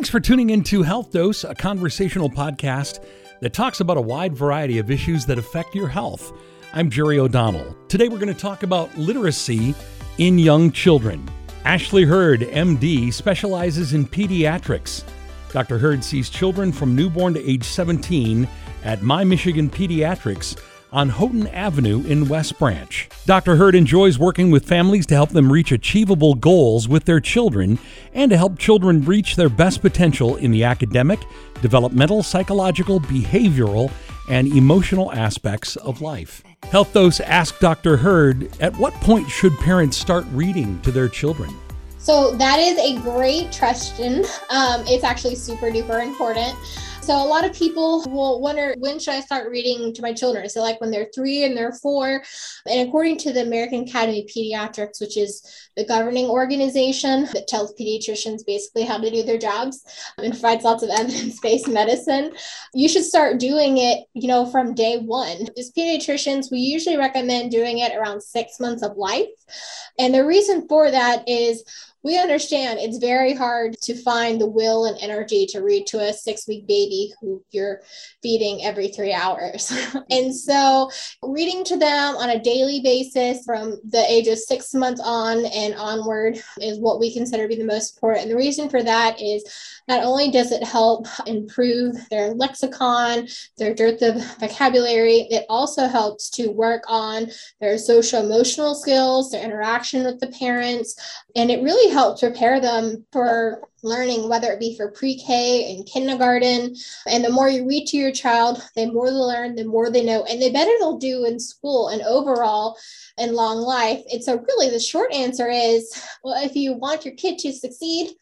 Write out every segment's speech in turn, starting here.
Thanks for tuning in to Health Dose, a conversational podcast that talks about a wide variety of issues that affect your health. I'm Jerry O'Donnell. Today we're going to talk about literacy in young children. Ashley Hurd, MD, specializes in pediatrics. Dr. Hurd sees children from newborn to age 17 at My Michigan Pediatrics on Houghton Avenue in West Branch. Dr. Hurd enjoys working with families to help them reach achievable goals with their children and to help children reach their best potential in the academic, developmental, psychological, behavioral, and emotional aspects of life. Health Dose asked Dr. Hurd at what point should parents start reading to their children? So, that is a great question. Um, it's actually super duper important. So a lot of people will wonder when should I start reading to my children? So like when they're three and they're four. And according to the American Academy of Pediatrics, which is the governing organization that tells pediatricians basically how to do their jobs and provides lots of evidence-based medicine, you should start doing it, you know, from day one. As pediatricians, we usually recommend doing it around six months of life. And the reason for that is we understand it's very hard to find the will and energy to read to a six week baby who you're feeding every three hours. and so, reading to them on a daily basis from the age of six months on and onward is what we consider to be the most important. And the reason for that is not only does it help improve their lexicon, their dearth of vocabulary, it also helps to work on their social emotional skills, their interaction with the parents, and it really helps prepare them for learning, whether it be for pre K and kindergarten. And the more you read to your child, the more they learn, the more they know, and the better they'll do in school and overall in long life. And so, really, the short answer is well, if you want your kid to succeed,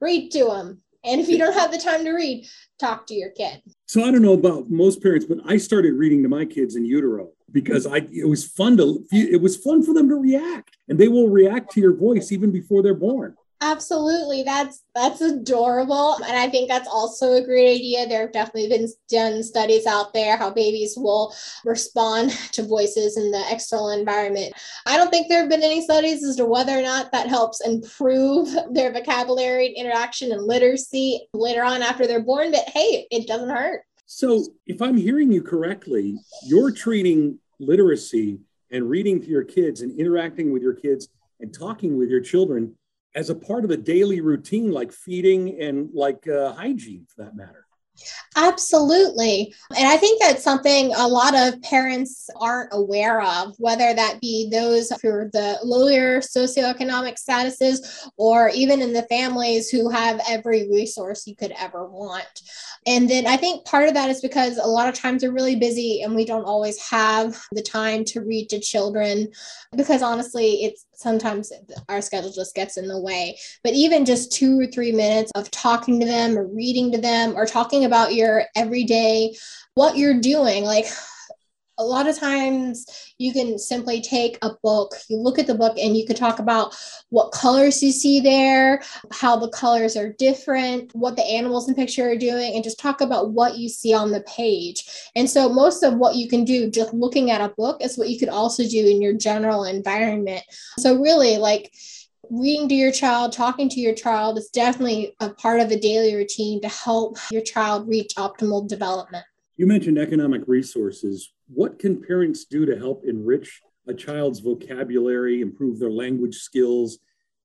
read to them and if you don't have the time to read, talk to your kid. So I don't know about most parents, but I started reading to my kids in utero because I it was fun to it was fun for them to react, and they will react to your voice even before they're born. Absolutely. That's that's adorable. And I think that's also a great idea. There have definitely been done studies out there how babies will respond to voices in the external environment. I don't think there have been any studies as to whether or not that helps improve their vocabulary, interaction, and literacy later on after they're born, but hey, it doesn't hurt. So if I'm hearing you correctly, you're treating literacy and reading to your kids and interacting with your kids and talking with your children as a part of the daily routine, like feeding and like uh, hygiene for that matter. Absolutely. And I think that's something a lot of parents aren't aware of, whether that be those who are the lower socioeconomic statuses or even in the families who have every resource you could ever want. And then I think part of that is because a lot of times we're really busy and we don't always have the time to read to children because honestly, it's sometimes our schedule just gets in the way. But even just two or three minutes of talking to them or reading to them or talking about your everyday, what you're doing, like a lot of times you can simply take a book, you look at the book, and you can talk about what colors you see there, how the colors are different, what the animals in the picture are doing, and just talk about what you see on the page. And so, most of what you can do just looking at a book is what you could also do in your general environment. So, really, like, reading to your child, talking to your child is definitely a part of a daily routine to help your child reach optimal development. You mentioned economic resources. What can parents do to help enrich a child's vocabulary, improve their language skills,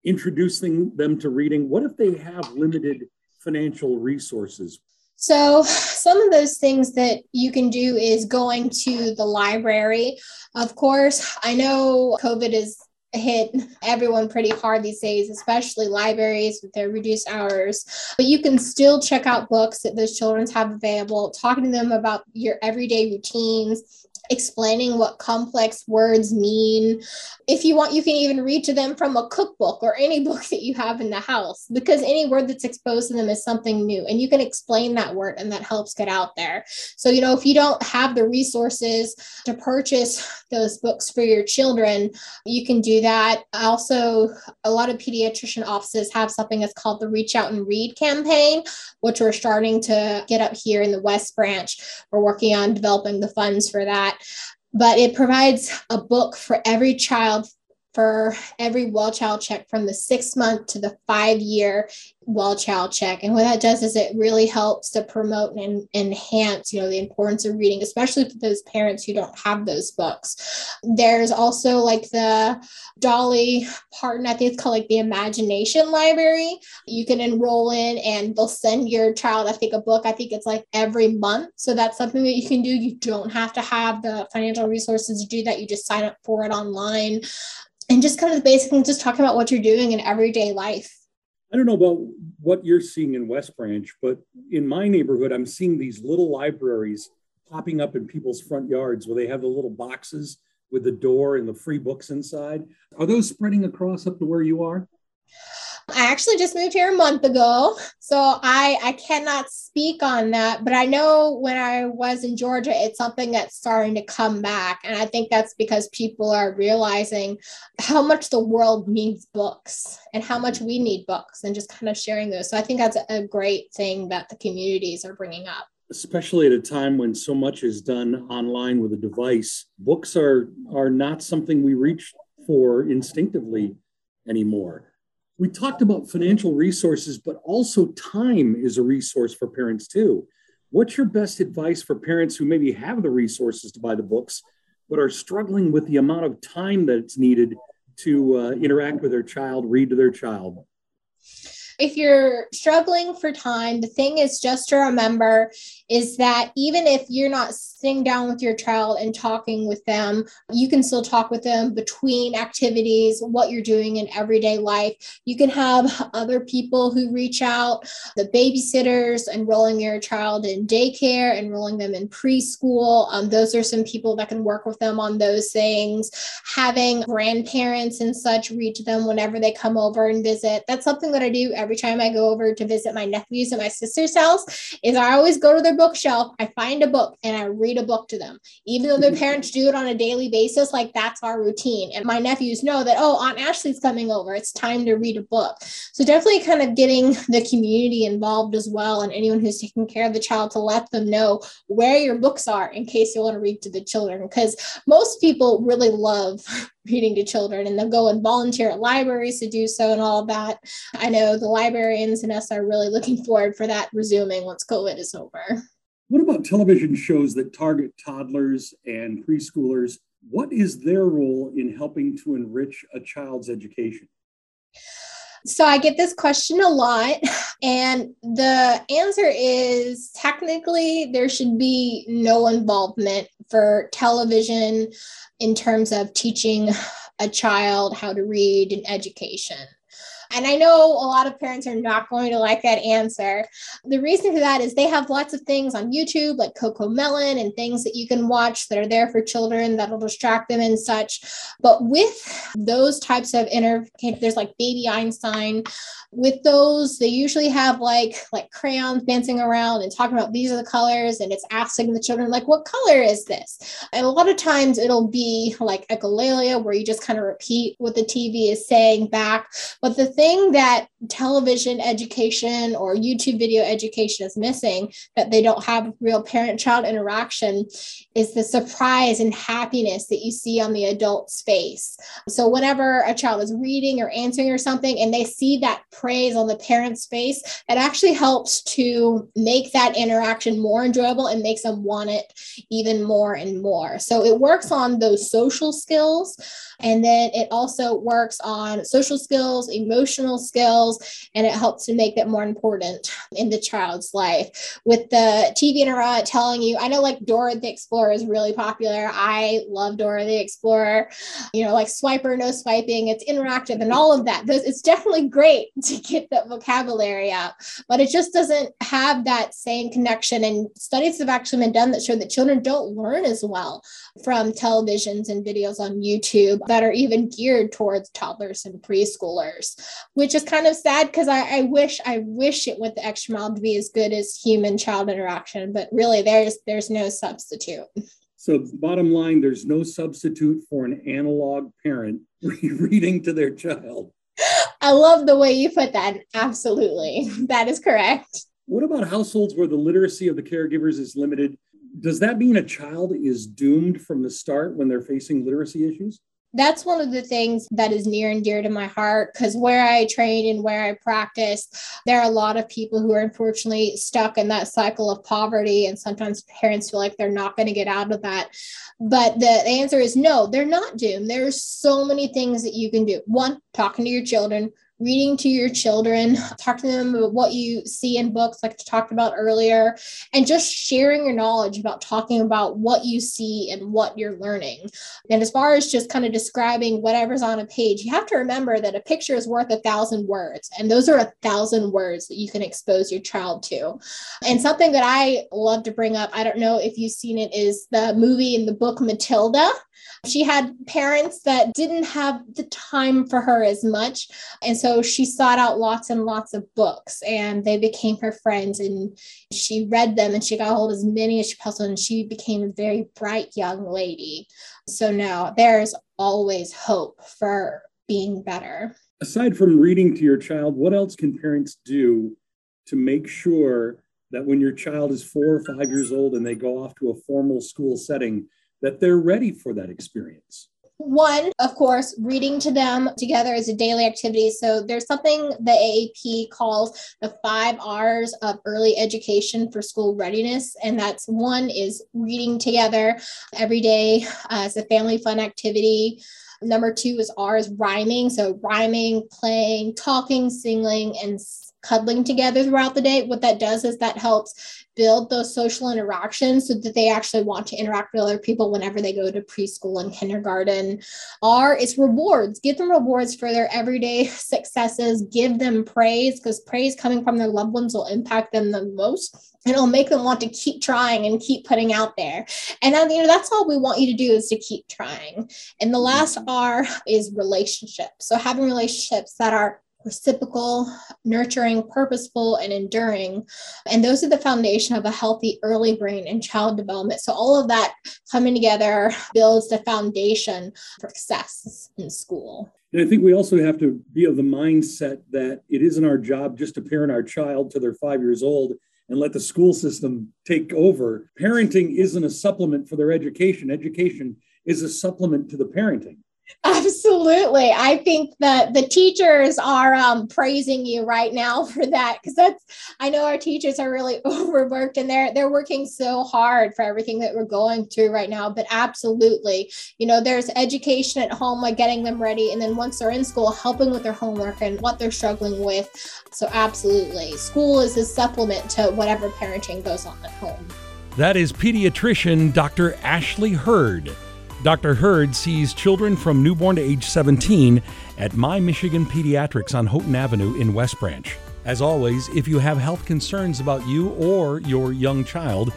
introducing them to reading? What if they have limited financial resources? So, some of those things that you can do is going to the library. Of course, I know COVID is hit everyone pretty hard these days, especially libraries with their reduced hours. But you can still check out books that those children have available, talking to them about your everyday routines explaining what complex words mean. If you want, you can even read to them from a cookbook or any book that you have in the house because any word that's exposed to them is something new and you can explain that word and that helps get out there. So, you know, if you don't have the resources to purchase those books for your children, you can do that. Also, a lot of pediatrician offices have something that's called the Reach Out and Read campaign, which we're starting to get up here in the West Branch. We're working on developing the funds for that but it provides a book for every child for every well child check from the six month to the five year well child check. And what that does is it really helps to promote and enhance you know the importance of reading especially for those parents who don't have those books. There's also like the dolly parton i think it's called like the imagination library. You can enroll in and they'll send your child i think a book. I think it's like every month. So that's something that you can do. You don't have to have the financial resources to do that. You just sign up for it online and just kind of the basic things just talking about what you're doing in everyday life I don't know about what you're seeing in West Branch, but in my neighborhood, I'm seeing these little libraries popping up in people's front yards where they have the little boxes with the door and the free books inside. Are those spreading across up to where you are? I actually just moved here a month ago, so I I cannot speak on that. But I know when I was in Georgia, it's something that's starting to come back, and I think that's because people are realizing how much the world needs books and how much we need books, and just kind of sharing those. So I think that's a great thing that the communities are bringing up especially at a time when so much is done online with a device books are are not something we reach for instinctively anymore we talked about financial resources, but also time is a resource for parents too. What's your best advice for parents who maybe have the resources to buy the books, but are struggling with the amount of time that's needed to uh, interact with their child, read to their child? if you're struggling for time, the thing is just to remember is that even if you're not sitting down with your child and talking with them, you can still talk with them between activities, what you're doing in everyday life. You can have other people who reach out, the babysitters, enrolling your child in daycare, enrolling them in preschool. Um, those are some people that can work with them on those things. Having grandparents and such reach them whenever they come over and visit. That's something that I do every time I go over to visit my nephews and my sister's house is I always go to their bookshelf, I find a book and I read a book to them. Even though their parents do it on a daily basis, like that's our routine. And my nephews know that, oh, Aunt Ashley's coming over. It's time to read a book. So definitely kind of getting the community involved as well and anyone who's taking care of the child to let them know where your books are in case you want to read to the children. Because most people really love reading to children and they'll go and volunteer at libraries to do so and all of that. I know the librarians and us are really looking forward for that resuming once COVID is over. What about television shows that target toddlers and preschoolers? What is their role in helping to enrich a child's education? So I get this question a lot, and the answer is technically there should be no involvement for television in terms of teaching a child how to read and education. And I know a lot of parents are not going to like that answer. The reason for that is they have lots of things on YouTube, like CoComelon and things that you can watch that are there for children that'll distract them and such. But with those types of inter, there's like Baby Einstein. With those, they usually have like like crayons dancing around and talking about these are the colors, and it's asking the children like, "What color is this?" And a lot of times it'll be like echolalia, where you just kind of repeat what the TV is saying back. But the thing thing that television education or YouTube video education is missing that they don't have real parent child interaction is the surprise and happiness that you see on the adult's face. So, whenever a child is reading or answering or something and they see that praise on the parent's face, it actually helps to make that interaction more enjoyable and makes them want it even more and more. So, it works on those social skills and then it also works on social skills, emotional skills, and it helps to make that more important in the child's life. With the TV and internet telling you, I know like Dora the Explorer is really popular. I love Dora the Explorer. You know, like swiper, no swiping, it's interactive and all of that. It's definitely great to get that vocabulary out, but it just doesn't have that same connection. And studies have actually been done that show that children don't learn as well from televisions and videos on YouTube that are even geared towards toddlers and preschoolers, which is kind of sad because I, I, wish I wish it went the extra mile to be as good as human child interaction, but really there's there's no substitute. So bottom line, there's no substitute for an analog parent reading to their child. I love the way you put that. Absolutely. That is correct. What about households where the literacy of the caregivers is limited? Does that mean a child is doomed from the start when they're facing literacy issues? That's one of the things that is near and dear to my heart because where I train and where I practice, there are a lot of people who are unfortunately stuck in that cycle of poverty. And sometimes parents feel like they're not going to get out of that. But the answer is no, they're not doomed. There's so many things that you can do. One, talking to your children, reading to your children, talk to them about what you see in books, like I talked about earlier, and just sharing your knowledge about talking about what you see and what you're learning. And as far as just kind of describing whatever's on a page, you have to remember that a picture is worth a thousand words, and those are a thousand words that you can expose your child to. And something that I love to bring up, I don't know if you've seen it, is the movie and the book Matilda. She had parents that didn't have the time for her as much. And so she sought out lots and lots of books and they became her friends and she read them and she got hold of as many as she possible and she became a very bright young lady. So now there's always hope for being better. Aside from reading to your child, what else can parents do to make sure that when your child is four or five years old and they go off to a formal school setting, that they're ready for that experience? One, of course, reading to them together is a daily activity. So there's something the AAP calls the five R's of early education for school readiness. And that's one is reading together every day uh, as a family fun activity. Number two is R is rhyming. So rhyming, playing, talking, singing, and cuddling together throughout the day. What that does is that helps build those social interactions so that they actually want to interact with other people whenever they go to preschool and kindergarten. R is rewards. Give them rewards for their everyday successes. Give them praise because praise coming from their loved ones will impact them the most. And it'll make them want to keep trying and keep putting out there. And then, you know, that's all we want you to do is to keep trying. And the last mm-hmm. R is relationships. So having relationships that are reciprocal, nurturing, purposeful, and enduring. And those are the foundation of a healthy early brain and child development. So, all of that coming together builds the foundation for success in school. And I think we also have to be of the mindset that it isn't our job just to parent our child till they're five years old and let the school system take over. Parenting isn't a supplement for their education, education is a supplement to the parenting. Absolutely. I think that the teachers are um, praising you right now for that because that's I know our teachers are really overworked and they're they're working so hard for everything that we're going through right now. But absolutely, you know, there's education at home, like getting them ready, and then once they're in school, helping with their homework and what they're struggling with. So absolutely, school is a supplement to whatever parenting goes on at home. That is pediatrician Dr. Ashley Hurd. Dr. Hurd sees children from newborn to age 17 at My Michigan Pediatrics on Houghton Avenue in West Branch. As always, if you have health concerns about you or your young child,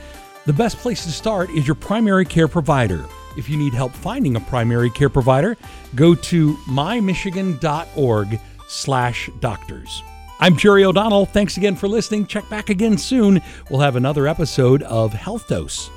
the best place to start is your primary care provider. If you need help finding a primary care provider, go to mymichigan.org slash doctors. I'm Jerry O'Donnell. Thanks again for listening. Check back again soon. We'll have another episode of Health Dose.